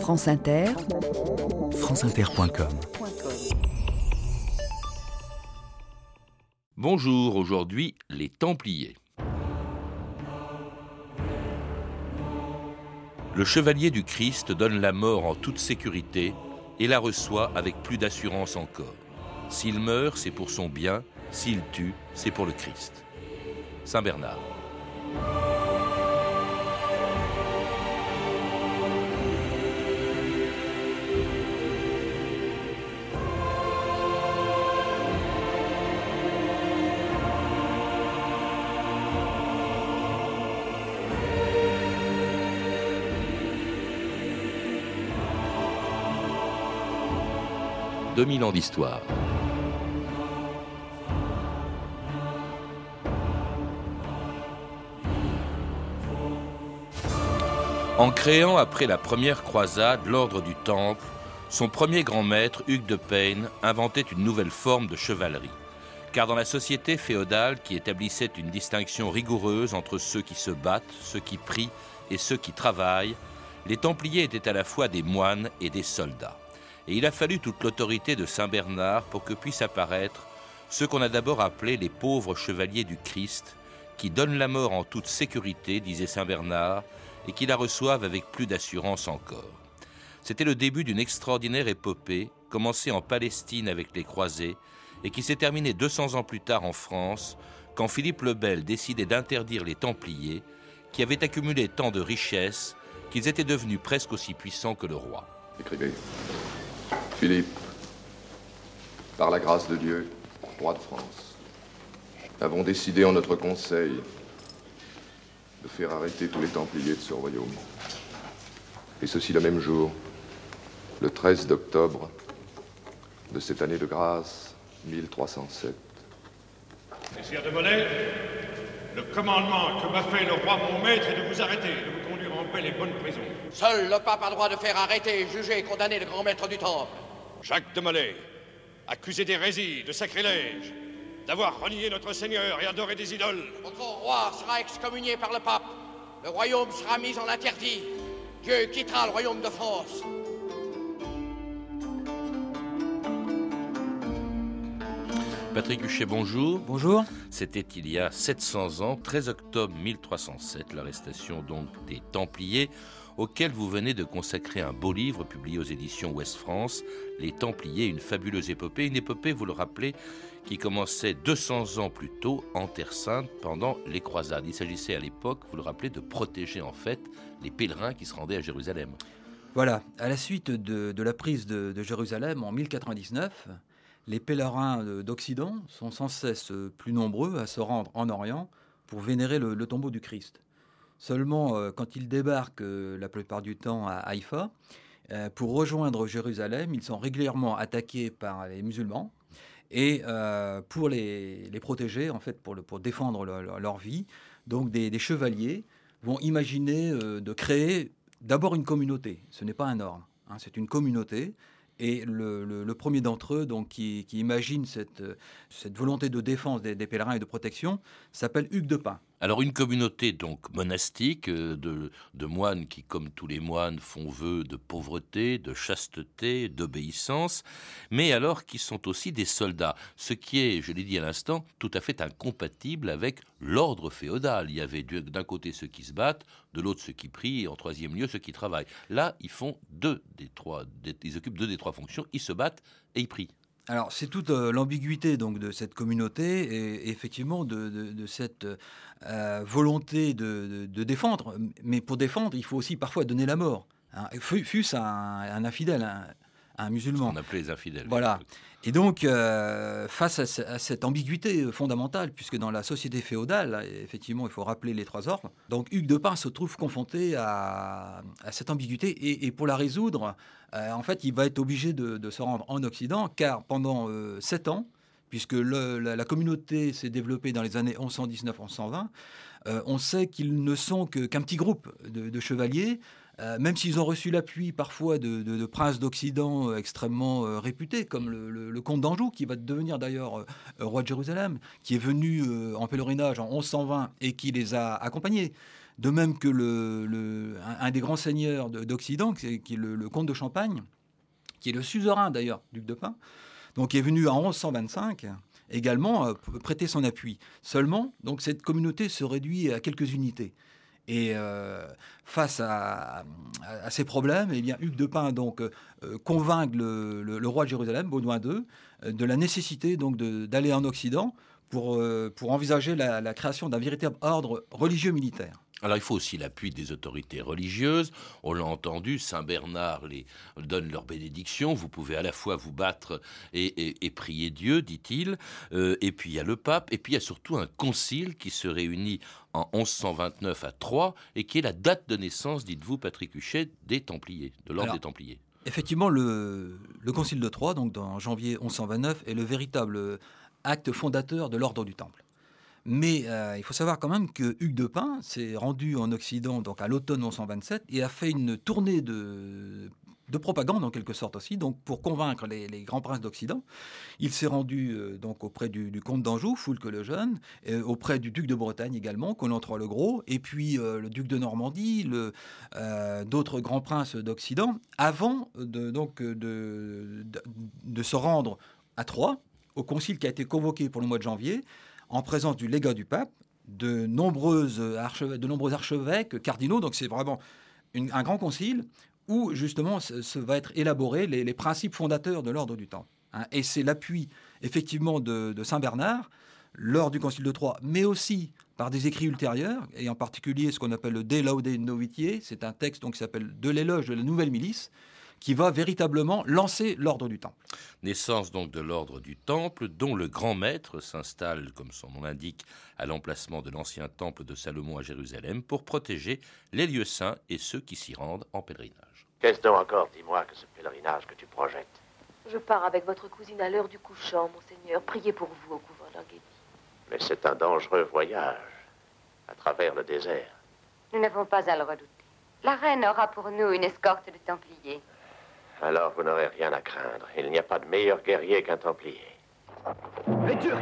France Inter, franceinter.com Bonjour, aujourd'hui les Templiers. Le chevalier du Christ donne la mort en toute sécurité et la reçoit avec plus d'assurance encore. S'il meurt, c'est pour son bien, s'il tue, c'est pour le Christ. Saint Bernard. 2000 ans d'histoire. En créant après la première croisade l'ordre du Temple, son premier grand maître, Hugues de Payne, inventait une nouvelle forme de chevalerie. Car dans la société féodale qui établissait une distinction rigoureuse entre ceux qui se battent, ceux qui prient et ceux qui travaillent, les Templiers étaient à la fois des moines et des soldats. Et il a fallu toute l'autorité de Saint Bernard pour que puissent apparaître ceux qu'on a d'abord appelés les pauvres chevaliers du Christ, qui donnent la mort en toute sécurité, disait Saint Bernard, et qui la reçoivent avec plus d'assurance encore. C'était le début d'une extraordinaire épopée, commencée en Palestine avec les croisés, et qui s'est terminée 200 ans plus tard en France, quand Philippe le Bel décidait d'interdire les Templiers, qui avaient accumulé tant de richesses qu'ils étaient devenus presque aussi puissants que le roi. Philippe, par la grâce de Dieu, roi de France, avons décidé en notre conseil de faire arrêter tous les Templiers de ce royaume. Et ceci le même jour, le 13 d'octobre de cette année de grâce 1307. Messire de Molay, le commandement que m'a fait le roi mon maître est de vous arrêter, de vous conduire en belle et bonne prison. Seul le pape a droit de faire arrêter, juger et condamner le grand maître du temple. Jacques de Molay, accusé d'hérésie, de sacrilège, d'avoir renié notre Seigneur et adoré des idoles. Votre roi sera excommunié par le pape. Le royaume sera mis en interdit. Dieu quittera le royaume de France. Patrick Huchet, bonjour. Bonjour. C'était il y a 700 ans, 13 octobre 1307, l'arrestation donc des Templiers, auquel vous venez de consacrer un beau livre publié aux éditions Ouest France, Les Templiers, une fabuleuse épopée, une épopée, vous le rappelez, qui commençait 200 ans plus tôt en Terre Sainte pendant les croisades. Il s'agissait à l'époque, vous le rappelez, de protéger en fait les pèlerins qui se rendaient à Jérusalem. Voilà, à la suite de, la prise de, de Jérusalem en 1099, les pèlerins d'Occident sont sans cesse plus nombreux à se rendre en Orient pour vénérer le, tombeau du Christ. Seulement, euh, quand ils débarquent euh, la plupart du temps à Haïfa, euh, pour rejoindre Jérusalem, ils sont régulièrement attaqués par les musulmans. Et pour les, protéger, en fait, pour, défendre leur vie, donc des, chevaliers vont imaginer de créer d'abord une communauté. Ce n'est pas un ordre, hein, c'est une communauté et le, premier d'entre eux, donc, qui, imagine cette, cette, volonté de défense des, des pèlerins et de protection, s'appelle Hugues de Pin. Alors une communauté donc monastique euh, de, moines qui, comme tous les moines, font vœu de pauvreté, de chasteté, d'obéissance, mais alors qui sont aussi des soldats, ce qui est, je l'ai dit à l'instant, tout à fait incompatible avec l'ordre féodal. Il y avait d'un côté ceux qui se battent, de l'autre ceux qui prient, et en troisième lieu ceux qui travaillent. Là, font deux des trois, ils occupent deux des trois fonctions, ils se battent et ils prient. Alors c'est toute euh, l'ambiguïté donc de cette communauté et, effectivement de, cette euh, volonté de, défendre. Mais pour défendre, il faut aussi parfois donner la mort. Hein. Fût-ce un, infidèle, un, musulman. On appelait les infidèles. Voilà. Et donc, euh, face à, cette ambiguïté fondamentale, puisque dans la société féodale, effectivement, il faut rappeler les trois ordres, donc Hugues de Pin se trouve confronté à, cette ambiguïté, et, pour la résoudre, euh, en fait, il va être obligé de, se rendre en Occident, car pendant euh, sept ans, puisque la, communauté s'est développée dans les années 1119-1120, on sait qu'ils ne sont qu'un petit groupe de chevaliers euh, même s'ils ont reçu l'appui parfois de, princes d'Occident euh, extrêmement euh, réputés, comme le, comte d'Anjou, qui va devenir d'ailleurs roi de Jérusalem, qui est venu en pèlerinage en 1120 et qui les a accompagnés. De même que le, des grands seigneurs d'Occident, qui est le, comte de Champagne, qui est le suzerain d'ailleurs, duc de Pin, donc qui est venu en 1125 également prêter son appui. Seulement, donc cette communauté se réduit à quelques unités. Et euh, face à, ces problèmes, eh Hugues de Pin donc, euh, convainc le, roi de Jérusalem, Baudouin II, euh, de la nécessité d'aller en Occident pour envisager la création d'un véritable ordre religieux militaire. Alors il faut aussi l'appui des autorités religieuses. On l'a entendu, Saint Bernard les donne leur bénédiction. Vous pouvez à la fois vous battre et, prier Dieu, dit-il. Euh, et puis il y a le pape. Et puis il y a surtout un concile qui se réunit en 1129 à Troyes et qui est la date de naissance, dites-vous, Patrick Huchet, des Templiers, de l'ordre des Templiers. Effectivement, le, le concile de Troyes, donc en janvier 1129, est le véritable acte fondateur de l'ordre du Temple. Mais euh, il faut savoir quand même que Hugues de Pin s'est rendu en Occident donc à l'automne 1127 et a fait une tournée de, propagande en quelque sorte aussi, donc pour convaincre les, grands princes d'Occident. Il s'est rendu euh, donc auprès du, comte d'Anjou, Foulque le Jeune, auprès du duc de Bretagne également, Colin III le Gros, et puis euh, le duc de Normandie, d'autres grands princes d'Occident, avant de, donc de, de se rendre à Troyes, au concile qui a été convoqué pour le mois de janvier, en présence du légat du pape, de, nombreuses archevêques, de nombreux archevêques, cardinaux. Donc c'est vraiment un grand concile où justement se, va être élaboré les, principes fondateurs de l'ordre du Temple. Hein. Et c'est l'appui effectivement de, Saint Bernard lors du Concile de Troyes, mais aussi par des écrits ultérieurs, et en particulier ce qu'on appelle le De Laude Novitiae, c'est un texte donc, qui s'appelle De l'éloge de la nouvelle milice, qui va véritablement lancer l'ordre du Temple. Naissance donc de l'ordre du Temple, dont le grand maître s'installe, comme son nom l'indique, à l'emplacement de l'ancien temple de Salomon à Jérusalem pour protéger les lieux saints et ceux qui s'y rendent en pèlerinage. Qu'est-ce donc encore, dis-moi, que ce pèlerinage que tu projettes? Je pars avec votre cousine à l'heure du couchant, monseigneur. Priez pour vous au couvent d'Anguédi. Mais c'est un dangereux voyage, à travers le désert. Nous n'avons pas à le redouter. La reine aura pour nous une escorte de Templiers. Alors vous n'aurez rien à craindre. Il n'y a pas de meilleur guerrier qu'un Templier. Les Turcs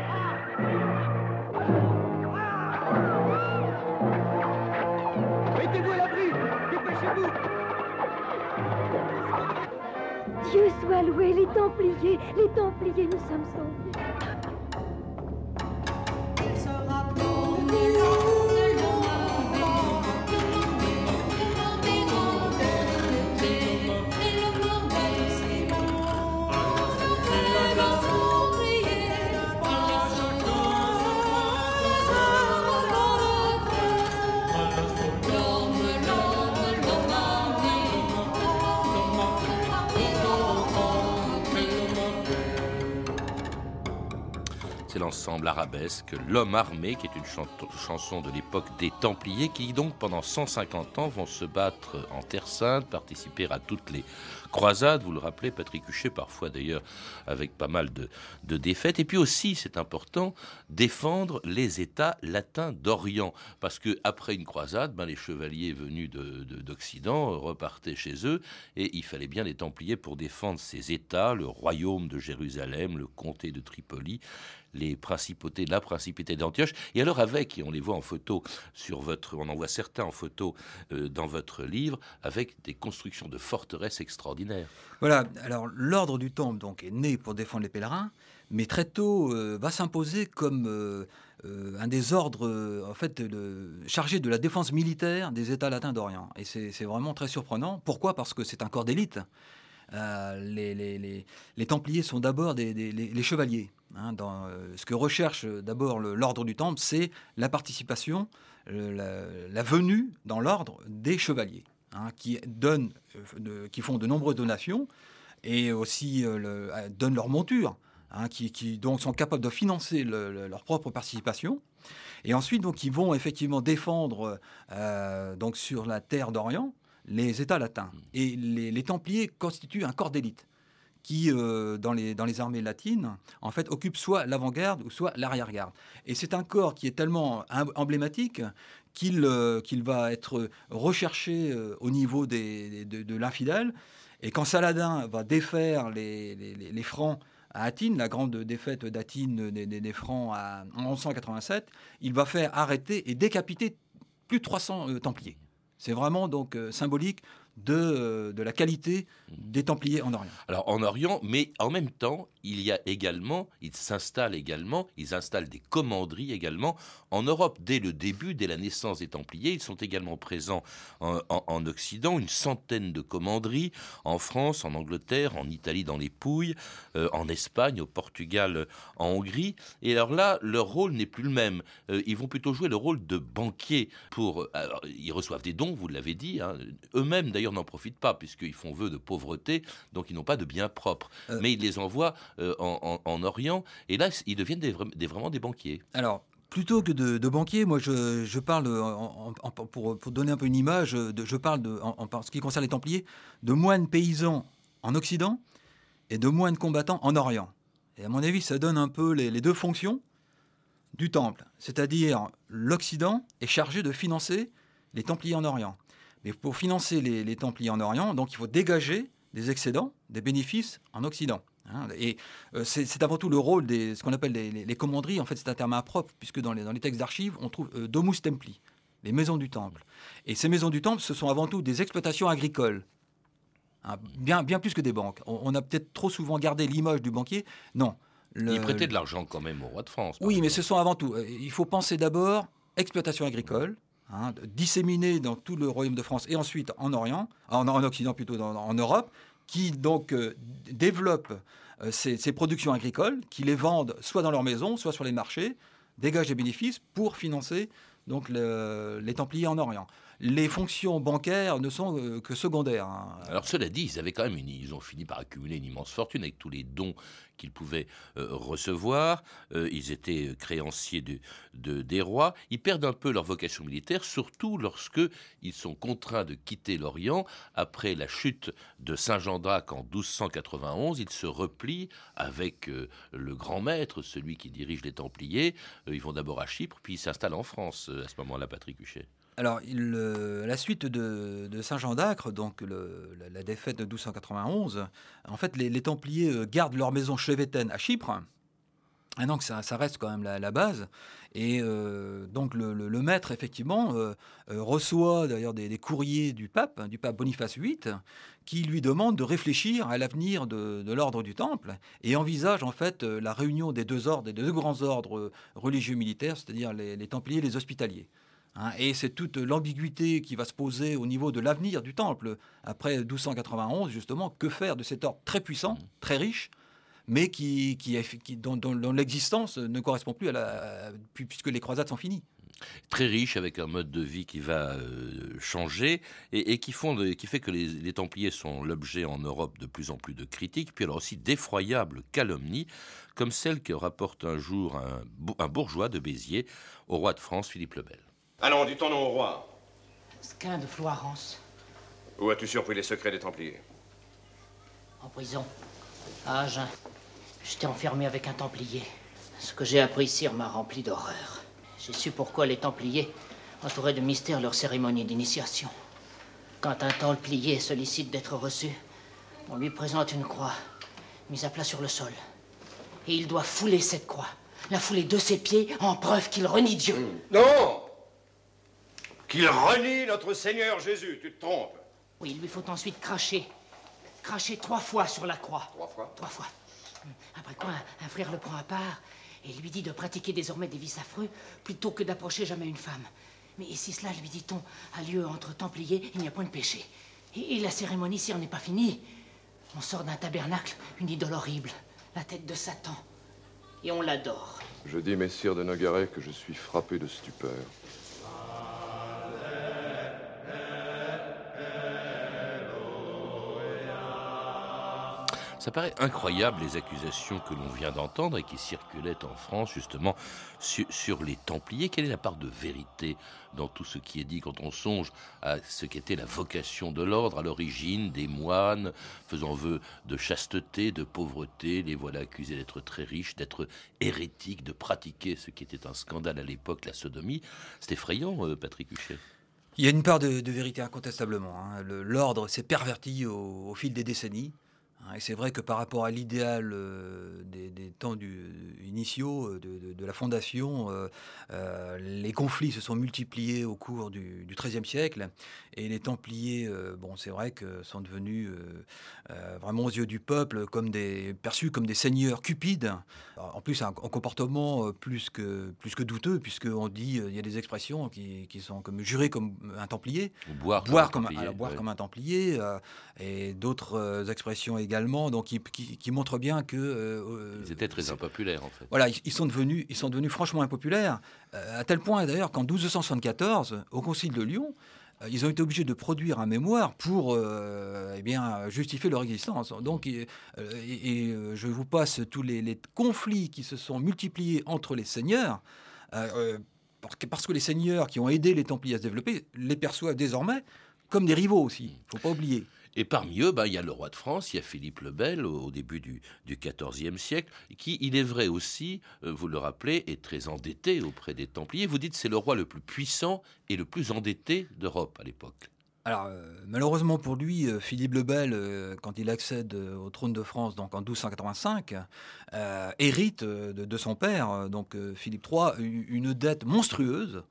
Mettez-vous à l'abri Dépêchez-vous Dieu soit loué, les Templiers Les Templiers, nous sommes sauvés ensemble arabesque L'homme armé, qui est une chanson de l'époque des Templiers, qui donc pendant 150 ans vont se battre en Terre Sainte, participer à toutes les croisades, vous le rappelez, Patrick Huchet, parfois d'ailleurs avec pas mal de, défaites. Et puis aussi, c'est important, défendre les États latins d'Orient. Parce que après une croisade, ben, les chevaliers venus d'Occident repartaient chez eux et il fallait bien les Templiers pour défendre ces États, le royaume de Jérusalem, le comté de Tripoli les principautés, la principauté d'Antioche. Et alors avec, et on les voit en photo sur votre, on en voit certains en photo euh, dans votre livre, avec des constructions de forteresses extraordinaires. Voilà. Alors l'ordre du Temple donc est né pour défendre les pèlerins, mais très tôt euh, va s'imposer comme euh, un des ordres en fait chargé de la défense militaire des États latins d'Orient. Et c'est vraiment très surprenant. Pourquoi? Parce que c'est un corps d'élite. Les, Templiers sont d'abord des, les chevaliers. Hein, euh, ce que recherche euh, d'abord l'ordre du Temple, c'est la participation, euh, la, venue dans l'ordre des chevaliers, hein, qui, donnent, qui font de nombreuses donations et aussi donnent leur monture, hein, qui, donc sont capables de financer leur propre participation. Et ensuite, donc, ils vont effectivement défendre donc sur la terre d'Orient les États latins. Et les Templiers constituent un corps d'élite qui, euh, dans, les, dans les armées latines, en fait, occupe soit l'avant-garde ou soit l'arrière-garde. Et c'est un corps qui est tellement emblématique qu'il euh, qu'il va être recherché euh, au niveau de, l'infidèle. Et quand Saladin va défaire les, Francs à Athine, la grande défaite d'Athine des, Francs en 1187, il va faire arrêter et décapiter plus de 300 Templiers. C'est vraiment donc symbolique de, de la qualité des Templiers en Orient. Alors en Orient, mais en même temps, il y a également, ils s'installent également, ils installent des commanderies également en Europe. Dès le début, dès la naissance des Templiers, ils sont également présents en, Occident, une centaine de commanderies en France, en Angleterre, en Italie dans les Pouilles, euh, en Espagne, au Portugal, en Hongrie. Et alors là, leur rôle n'est plus le même. Euh, ils vont plutôt jouer le rôle de banquiers. Pour, ils reçoivent des dons, vous l'avez dit. Hein. Eux-mêmes, d'ailleurs, n'en profitent pas puisqu'ils font vœu de pauvreté, donc ils n'ont pas de biens propres. Euh. Mais ils les envoient euh, en, Orient, et là, ils deviennent des, vraiment des banquiers. Alors, plutôt que de, banquiers, moi je, parle, pour, donner un peu une image, de, je parle, de, en, ce qui concerne les Templiers, de moines paysans en Occident et de moines combattants en Orient. Et à mon avis, ça donne un peu les, deux fonctions du Temple. C'est-à-dire, l'Occident est chargé de financer les Templiers en Orient. Mais pour financer les, les Templiers en Orient, donc il faut dégager des excédents, des bénéfices en Occident. Hein. et euh, c'est avant tout le rôle des ce qu'on appelle les, commanderies. En fait, c'est un terme impropre puisque dans les, dans les textes d'archives, on trouve euh, domus templi, les maisons du temple. Et ces maisons du temple, ce sont avant tout des exploitations agricoles. Hein, bien, bien plus que des banques. On, a peut-être trop souvent gardé l'image du banquier. Non. Il prêtait de l'argent quand même au roi de France. Oui, mais ce sont avant tout. Euh, il faut penser d'abord exploitation agricole, hein, disséminée dans tout le royaume de France et ensuite en Orient, en, en Occident plutôt, en Europe, qui donc euh, développent euh, ces, productions agricoles, qui les vendent soit dans leur maison, soit sur les marchés, dégagent des bénéfices pour financer donc les Templiers en Orient les fonctions bancaires ne sont euh, que secondaires. Hein. Alors cela dit, ils avaient quand même une, ils ont fini par accumuler une immense fortune avec tous les dons qu'ils pouvaient euh, recevoir. Euh, ils étaient créanciers de, des rois. Ils perdent un peu leur vocation militaire, surtout lorsque ils sont contraints de quitter l'Orient après la chute de Saint Jean d'Arc en 1291. Ils se replient avec le grand maître, celui qui dirige les Templiers. ils vont d'abord à Chypre, puis ils s'installent en France à ce moment-là, Patrick Huchet. Alors, à la suite de, Saint-Jean d'Acre, donc la, défaite de 1291, en fait, les, Templiers euh, gardent leur maison chevétaine à Chypre. Et donc, ça, reste quand même la, base. Et euh, donc, le, maître, effectivement, euh, reçoit d'ailleurs des, courriers du pape, hein, du pape Boniface VIII, qui lui demande de réfléchir à l'avenir de, l'ordre du Temple et envisage en fait la réunion des deux ordres, des deux grands ordres religieux militaires, c'est-à-dire les, les Templiers et les Hospitaliers. Hein, et c'est toute l'ambiguïté qui va se poser au niveau de l'avenir du temple après 1291, justement. Que faire de cet ordre très puissant, très riche, mais qui, qui, dont, l'existence ne correspond plus à la, puisque les croisades sont finies très riche avec un mode de vie qui va euh, changer et, qui, font qui fait que les, Templiers sont l'objet en Europe de plus en plus de critiques, puis alors aussi d'effroyables calomnies, comme celle que rapporte un jour un, un bourgeois de Béziers au roi de France Philippe le Bel. Allons, dis ton nom au roi. Squin de Florence. Où as-tu surpris les secrets des Templiers? En prison. À Agen. J'étais enfermé avec un Templier. Ce que j'ai appris ici m'a rempli d'horreur. J'ai su pourquoi les Templiers entouraient de mystère leur cérémonie d'initiation. Quand un Templier sollicite d'être reçu, on lui présente une croix mise à plat sur le sol. Et il doit fouler cette croix, la fouler de ses pieds en preuve qu'il renie Dieu. Non qu'il renie notre Seigneur Jésus. Tu te trompes. Oui, il lui faut ensuite cracher. Cracher trois fois sur la croix. Trois fois Trois fois. Après quoi, un, frère le prend à part et lui dit de pratiquer désormais des vices affreux plutôt que d'approcher jamais une femme. Mais si cela, lui dit-on, a lieu entre Templiers, il n'y a point de péché. Et, la cérémonie, si on n'est pas finie, on sort d'un tabernacle une idole horrible, la tête de Satan, et on l'adore. Je dis, messire de Nogaret, que je suis frappé de stupeur. Ça paraît incroyable les accusations que l'on vient d'entendre et qui circulaient en France justement sur, les Templiers. Quelle est la part de vérité dans tout ce qui est dit quand on songe à ce qu'était la vocation de l'ordre à l'origine des moines faisant vœu de chasteté, de pauvreté, les voilà accusés d'être très riches, d'être hérétiques, de pratiquer ce qui était un scandale à l'époque, la sodomie. C'est effrayant, euh, Patrick Huchet. Il y a une part de, vérité incontestablement. Hein. L'ordre s'est perverti au, fil des décennies. Hein, et c'est vrai que par rapport à l'idéal euh, des, des, temps du, initiaux euh, de, de, de, la fondation, euh, euh, les conflits se sont multipliés au cours du, XIIIe siècle. Et les Templiers, bon, c'est vrai que sont devenus vraiment aux yeux du peuple comme des, perçus comme des seigneurs cupides. En plus, un, un comportement plus que, plus que douteux, puisqu'on dit, il y a des expressions qui, qui, sont comme jurées comme un Templier. Boire, boire, comme, comme, un, alors, boire ouais. comme un Templier. et d'autres expressions également également, donc qui, qui, qui montre bien que euh, ils étaient très impopulaires en fait. Voilà, ils sont devenus, ils sont devenus franchement impopulaires euh, à tel point d'ailleurs qu'en 1274, au Concile de Lyon, euh, ils ont été obligés de produire un mémoire pour eh bien, justifier leur existence. Donc, et, et, et je vous passe tous les, les, conflits qui se sont multipliés entre les seigneurs. Euh, parce que les seigneurs qui ont aidé les Templiers à se développer les perçoivent désormais comme des rivaux aussi. Il ne faut pas oublier. Et parmi eux, bah, il y a le roi de France, il y a Philippe le Bel au, début du, XIVe siècle, qui, il est vrai aussi, euh, vous le rappelez, est très endetté auprès des Templiers. Vous dites c'est le roi le plus puissant et le plus endetté d'Europe à l'époque. Alors, euh, malheureusement pour lui, euh, Philippe le Bel, quand il accède au trône de France, donc en 1285, hérite de, de, son père, donc Philippe III, une dette monstrueuse.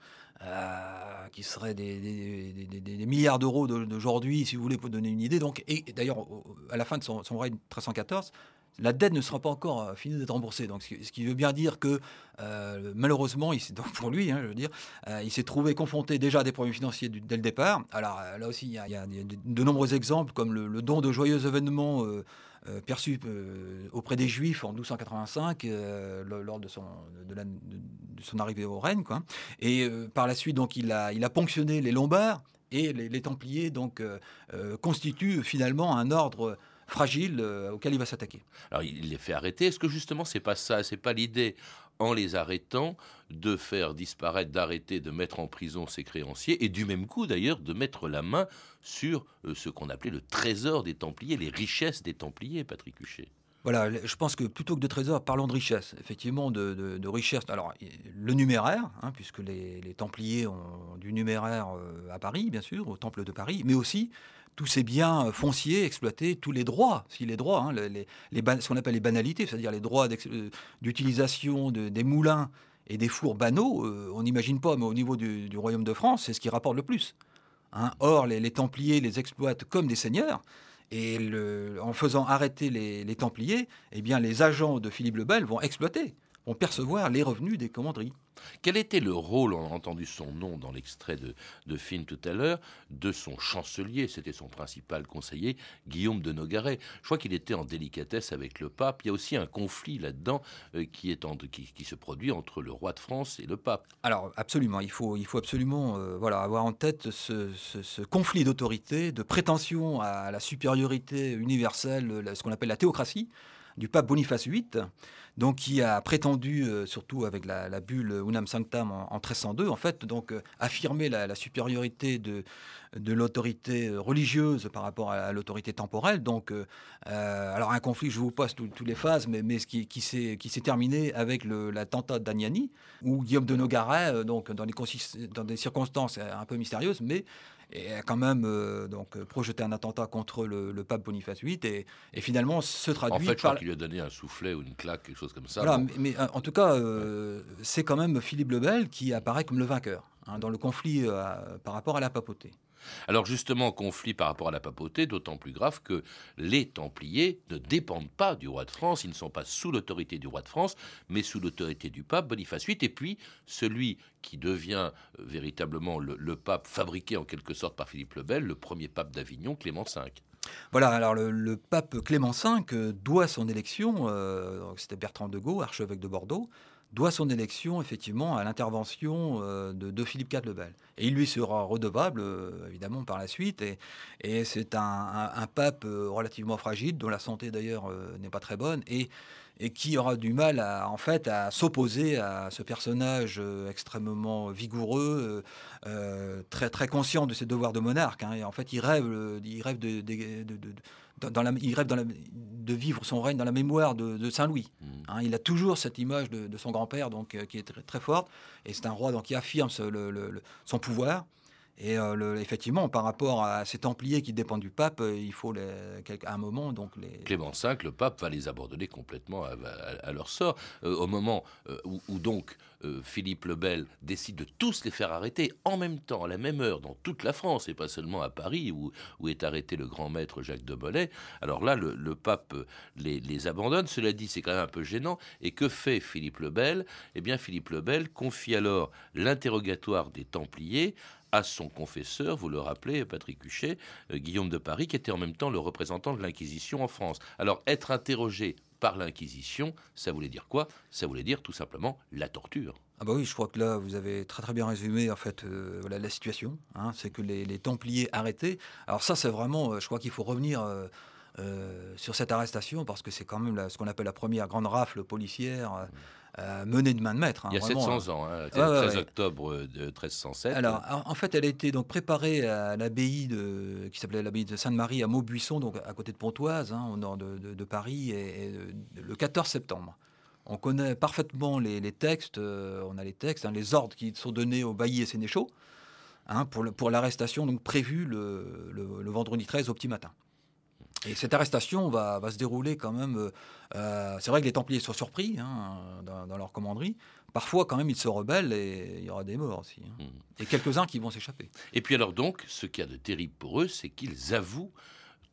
Euh, qui serait des, milliards d'euros d'aujourd'hui, si vous voulez, pour donner une idée. Donc, et, d'ailleurs, à la fin de son, règne 1314, la dette ne sera pas encore euh, finie d'être remboursée. Donc, ce qui veut bien dire que euh, malheureusement, il donc pour lui, hein, je veux dire, il s'est trouvé confronté déjà à des problèmes financiers dès le départ. Alors là aussi, il y a, de, nombreux exemples, comme le, don de joyeux événements perçus auprès des Juifs en 1285 lors de son, arrivée au règne. Quoi. Et par la suite, donc, il a, ponctionné les Lombards et les, Templiers donc constituent finalement un ordre fragile euh, auquel il va s'attaquer. Alors il les fait arrêter. Est-ce que justement c'est pas ça, c'est pas l'idée en les arrêtant de faire disparaître, d'arrêter, de mettre en prison ses créanciers et du même coup d'ailleurs de mettre la main sur euh, ce qu'on appelait le trésor des Templiers, les richesses des Templiers, Patrick Huchet. Voilà, je pense que plutôt que de trésor, parlons de richesse. Effectivement, de, de, richesse. Alors, le numéraire, hein, puisque les, les, Templiers ont du numéraire euh, à Paris, bien sûr, au Temple de Paris, mais aussi tous ces biens fonciers exploités, tous les droits, si les droits, hein, ce qu'on appelle les banalités, c'est-à-dire les droits d'utilisation de, des moulins et des fours banaux, euh, on n'imagine pas, mais au niveau du, Royaume de France, c'est ce qui rapporte le plus. Hein. Or, les, Templiers les exploitent comme des seigneurs. Et en faisant arrêter les, les, Templiers, eh bien, les agents de Philippe le Bel vont exploiter, vont percevoir les revenus des commanderies. Quel était le rôle, on a entendu son nom dans l'extrait de, de film tout à l'heure, de son chancelier, c'était son principal conseiller, Guillaume de Nogaret. Je crois qu'il était en délicatesse avec le pape. Il y a aussi un conflit là-dedans euh, qui, se produit entre le roi de France et le pape. Alors absolument, il faut, absolument euh, voilà, avoir en tête ce conflit d'autorité, de prétention à la supériorité universelle, ce qu'on appelle la théocratie du pape Boniface VIII, donc qui a prétendu, euh, surtout avec la, bulle Unam Sanctam en, en 1302, en fait, donc euh, affirmer la, supériorité de, l'autorité religieuse par rapport à, l'autorité temporelle. Donc, euh, alors un conflit, je vous passe toutes les phases, mais, ce qui, s'est terminé avec l'attentat d'Agnani, où Guillaume de Nogaret, donc dans dans des circonstances un peu mystérieuses, mais et a quand même euh, donc projeté un attentat contre le, le pape Boniface VIII et, et, finalement se traduit en fait, je par crois qu'il lui a donné un soufflet ou une claque quelque chose comme ça voilà, mais, mais, en tout cas euh, c'est quand même Philippe le Bel qui apparaît comme le vainqueur hein, dans le conflit euh, par rapport à la papauté alors justement, conflit par rapport à la papauté, d'autant plus grave que les Templiers ne dépendent pas du roi de France, ils ne sont pas sous l'autorité du roi de France, mais sous l'autorité du pape Boniface VIII, et puis celui qui devient euh, véritablement le, pape fabriqué en quelque sorte par Philippe le Bel, le premier pape d'Avignon, Clément V. Voilà, alors le, pape Clément V doit son élection, euh, c'était Bertrand de Gaulle, archevêque de Bordeaux, doit son élection effectivement à l'intervention euh, de, Philippe IV le Bel. Et il lui sera redevable, euh, évidemment, par la suite. Et, et c'est un, pape euh, relativement fragile, dont la santé d'ailleurs n'est pas très bonne, et, et, qui aura du mal à, en fait, à s'opposer à ce personnage extrêmement vigoureux, très, très conscient de ses devoirs de monarque. Hein. Et en fait, il rêve, il rêve de dans la, il rêve dans la, de vivre son règne dans la mémoire de, de Saint-Louis. Mmh. Hein, il a toujours cette image de, de son grand-père, donc euh, qui est très, très forte, et c'est un roi donc qui affirme ce, le, le, son pouvoir. Et euh, effectivement, par rapport à ces Templiers qui dépendent du pape, euh, il faut les, quelque- un moment donc les. Clément V, le pape va les abandonner complètement à, à- à leur sort. Euh, au moment où, donc Philippe le Bel décide de tous les faire arrêter en même temps, à la même heure, dans toute la France, et pas seulement à Paris, où, est arrêté le grand maître Jacques de Molay. Alors là, le, pape les, les abandonne. Cela dit, c'est quand même un peu gênant. Et que fait Philippe le Bel? Eh bien, Philippe le Bel confie alors l'interrogatoire des Templiers à son confesseur, vous le rappelez, Patrick Huchet, euh, Guillaume de Paris, qui était en même temps le représentant de l'Inquisition en France. Alors, être interrogé par l'Inquisition, ça voulait dire quoi? Ça voulait dire tout simplement la torture. Ah bah oui, je crois que là, vous avez très très bien résumé en fait euh, voilà, la situation. hein. c'est que les, les Templiers arrêtés. Alors ça, c'est vraiment, euh, je crois qu'il faut revenir euh, euh, sur cette arrestation parce que c'est quand même la- ce qu'on appelle la première grande rafle policière euh, euh, menée de main de maître. hein, Il y a vraiment, 700 ans, hein, Ouais, ouais, 13 ouais. octobre de 1307. Alors, en fait, elle a été donc préparée à l'abbaye de, qui s'appelait l'abbaye de Sainte-Marie à Maubuisson, donc à côté de Pontoise, hein, au nord de, de- de Paris, et, et, le 14 septembre. On connaît parfaitement les, les textes, euh, on a les textes, hein, les ordres qui sont donnés aux baillis et sénéchaux hein, pour l'arrestation donc prévue le, le- le vendredi 13 au petit matin. Et cette arrestation va, va se dérouler quand même. euh, euh, c'est vrai que les Templiers sont surpris hein, dans, dans leur commanderie. Parfois, quand même, ils se rebellent et il y aura des morts aussi. hein. Et quelques-uns qui vont s'échapper. Et puis alors donc, ce qu'il y a de terrible pour eux, c'est qu'ils avouent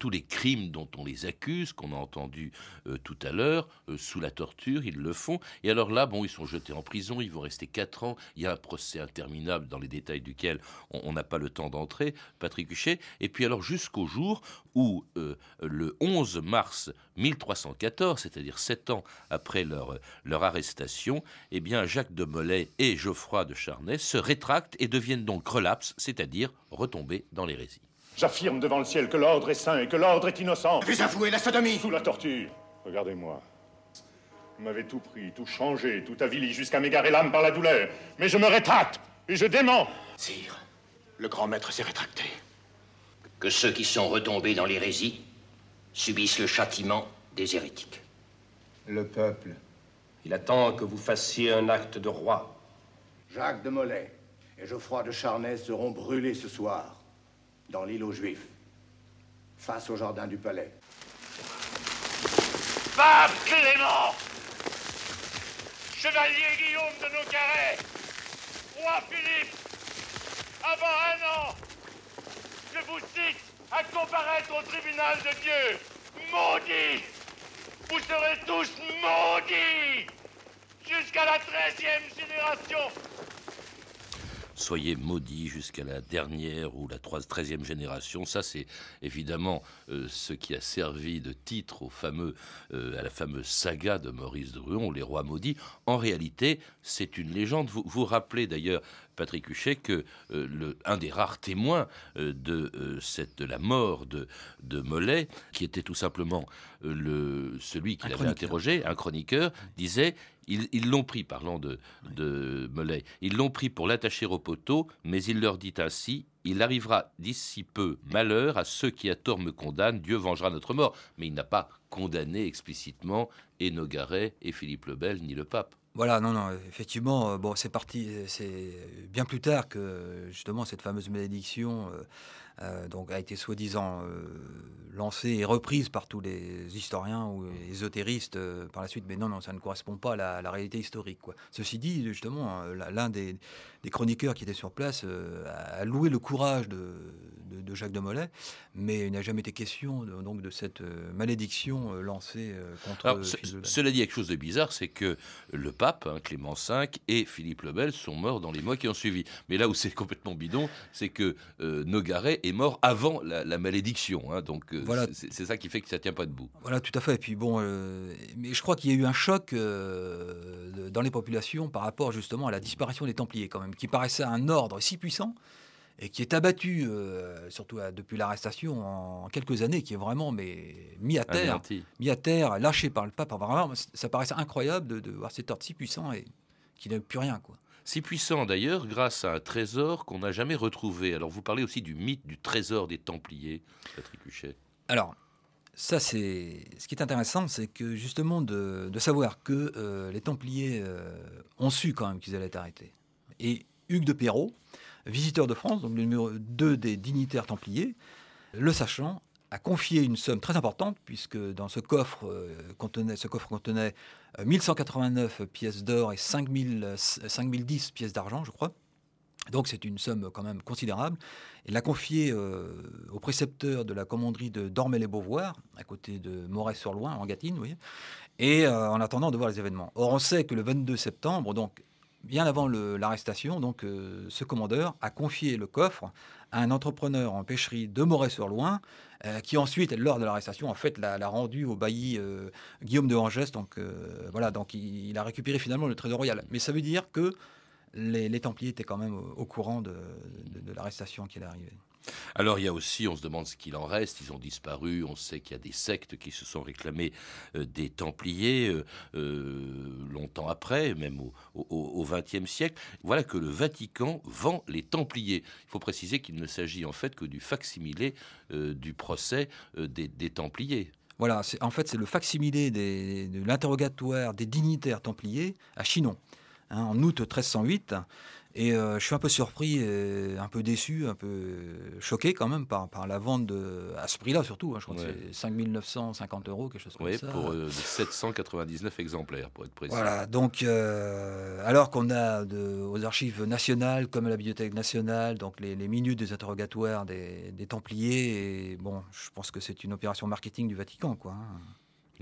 tous les crimes dont on les accuse, qu'on a entendu euh, tout à l'heure, euh, sous la torture, ils le font. Et alors là, bon, ils sont jetés en prison, ils vont rester quatre ans. Il y a un procès interminable dans les détails duquel on n'a pas le temps d'entrer, Patrick Huchet. Et puis alors jusqu'au jour où, euh, le 11 mars 1314, c'est-à-dire sept ans après leur, arrestation, eh bien Jacques de Molay et Geoffroy de Charnay se rétractent et deviennent donc relapses, c'est-à-dire retomber dans l'hérésie. J'affirme devant le ciel que l'ordre est saint et que l'ordre est innocent. Vous avouez la sodomie Sous la torture. Regardez-moi. Vous m'avez tout pris, tout changé, tout avili, jusqu'à m'égarer l'âme par la douleur. Mais je me rétracte et je dément. Sire, le grand maître s'est rétracté. Que ceux qui sont retombés dans l'hérésie subissent le châtiment des hérétiques. Le peuple, il attend que vous fassiez un acte de roi. Jacques de Molay et Geoffroy de Charnay seront brûlés ce soir, dans l'île aux Juifs, face au jardin du palais. Pape Clément Chevalier Guillaume de Nogaret Roi Philippe Avant un an Je vous cite à comparaître au tribunal de Dieu. Maudits! Vous serez tous maudits! Jusqu'à la treizième génération Soyez maudits jusqu'à la dernière ou la trois- treizième génération. Ça, c'est évidemment euh, ce qui a servi de titre au fameux, euh, à la fameuse saga de Maurice Druon, Les Rois maudits. En réalité, c'est une légende. Vous vous rappelez d'ailleurs, Patrick Huchet, que euh, le, un des rares témoins euh, de, euh, cette, de la mort de, de Molay, qui était tout simplement le, celui qui l'avait interrogé, un chroniqueur, disait ils l'ont pris, parlant de, de Molay, ils l'ont pris pour l'attacher au poteau, mais il leur dit ainsi il arrivera d'ici peu malheur à ceux qui à tort me condamnent, Dieu vengera notre mort. Mais il n'a pas condamné explicitement et Nogaret et Philippe le Bel ni le pape. Voilà, non, non, effectivement, euh, bon, c'est parti, euh, c'est bien plus tard que justement cette fameuse malédiction euh, donc a été soi-disant euh, lancée et reprise par tous les historiens ou les ésotéristes euh, par la suite, mais non, non, ça ne correspond pas à la, à la réalité historique. Quoi. Ceci dit, justement, euh, l'un des, des chroniqueurs qui était sur place a loué le courage de, de- de Jacques de Molay, mais il n'a jamais été question de, donc de cette malédiction lancée contre Alors, ce- cela dit, quelque chose de bizarre, c'est que le pape, hein, Clément V, et Philippe le Bel sont morts dans les mois qui ont suivi. Mais là où c'est complètement bidon, c'est que Nogaret est mort avant la, la malédiction. hein. donc euh, Voilà. c'est ça qui fait que ça tient pas debout. Voilà, tout à fait. Et puis bon, euh, mais je crois qu'il y a eu un choc euh, dans les populations par rapport justement à la disparition des Templiers, quand même, qui paraissait un ordre si puissant et qui est abattu, euh, surtout depuis l'arrestation en quelques années, qui est vraiment mais mis à terre, mis à terre, lâché par le pape. Vraiment, ça paraissait incroyable de, de voir cet ordre si puissant et qui n'a plus rien, quoi. Si puissant d'ailleurs grâce à un trésor qu'on n'a jamais retrouvé. Alors vous parlez aussi du mythe du trésor des Templiers, Patrick Huchet. Alors, ça, c'est ce qui est intéressant, c'est que justement de, savoir que euh, les Templiers euh, ont su quand même qu'ils allaient être arrêtés. Et Hugues de Perrault, visiteur de France, donc le numéro 2 des dignitaires templiers, le sachant, a confié une somme très importante, puisque dans ce coffre, euh, contenait, ce coffre contenait 1189 pièces d'or et 5000, 5010 pièces d'argent, je crois. Donc c'est une somme quand même considérable. Il l'a confié euh, au précepteur de la commanderie de Dormel-et-Beauvoir, à côté de Moret-sur-Loing, en Gâtine, vous voyez, et euh, en attendant de voir les événements. Or, on sait que le 22 septembre, donc bien avant l'arrestation, donc euh, ce commandeur a confié le coffre à un entrepreneur en pêcherie de Moret-sur-Loing, qui ensuite, lors de l'arrestation, en fait, l'a rendu au bailli Guillaume de Angers. Donc voilà, donc il, a récupéré finalement le trésor royal. Mais ça veut dire que les, Templiers étaient quand même au, courant de, l'arrestation qui allait arriver. Alors il y a aussi, on se demande ce qu'il en reste, ils ont disparu, on sait qu'il y a des sectes qui se sont réclamés euh, des Templiers euh, euh, longtemps après, même au XXe siècle. Voilà que le Vatican vend les Templiers. Il faut préciser qu'il ne s'agit en fait que du facsimilé du procès des, Templiers. Voilà, en fait c'est le facsimilé de l'interrogatoire des dignitaires Templiers à Chinon. Hein, en août 1308. Et euh, je suis un peu surpris, et un peu déçu, un peu choqué quand même par, par la vente de, à ce prix-là surtout. Hein, je crois que c'est 5950 euros, quelque chose comme ça. Oui, pour 799 euh, exemplaires, pour être précis. Voilà, donc euh, alors qu'on a de, aux archives nationales, comme à la Bibliothèque nationale, donc les, minutes des interrogatoires des, des, Templiers, et bon, je pense que c'est une opération marketing du Vatican, quoi. Hein.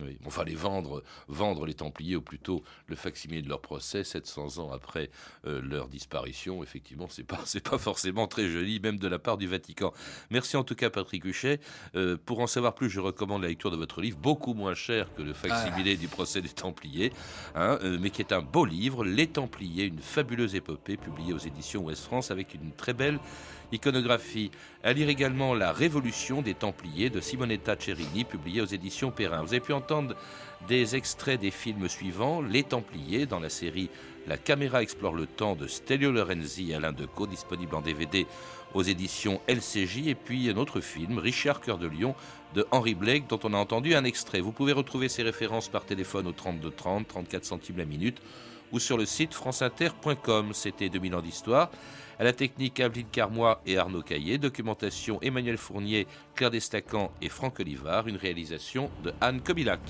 Oui. Enfin, les vendre, vendre les Templiers, ou plutôt le facsimilé de leur procès, 700 ans après euh, leur disparition, effectivement, c'est pas, c'est pas forcément très joli, même de la part du Vatican. Merci en tout cas, Patrick Huchet. Euh, pour en savoir plus, je recommande la lecture de votre livre, beaucoup moins cher que le facsimilé ah. du procès des Templiers, hein, euh, mais qui est un beau livre, Les Templiers, une fabuleuse épopée, publiée aux éditions Ouest France, avec une très belle iconographie. À lire également La Révolution des Templiers de Simonetta Cerini, publié aux éditions Perrin. Vous avez pu des extraits des films suivants Les Templiers dans la série La caméra explore le temps de Stelio Lorenzi et Alain Decaux, disponible en DVD aux éditions LCJ, et puis un autre film, Richard Cœur de Lion, de Henri Blake, dont on a entendu un extrait. Vous pouvez retrouver ces références par téléphone au 32 30, 34 centimes la minute, ou sur le site franceinter.com. C'était 2000 ans d'histoire. À la technique, Aveline Carmois et Arnaud Caillé. Documentation, Emmanuel Fournier, Claire Destacan et Franck Olivard. Une réalisation de Anne Kobilac.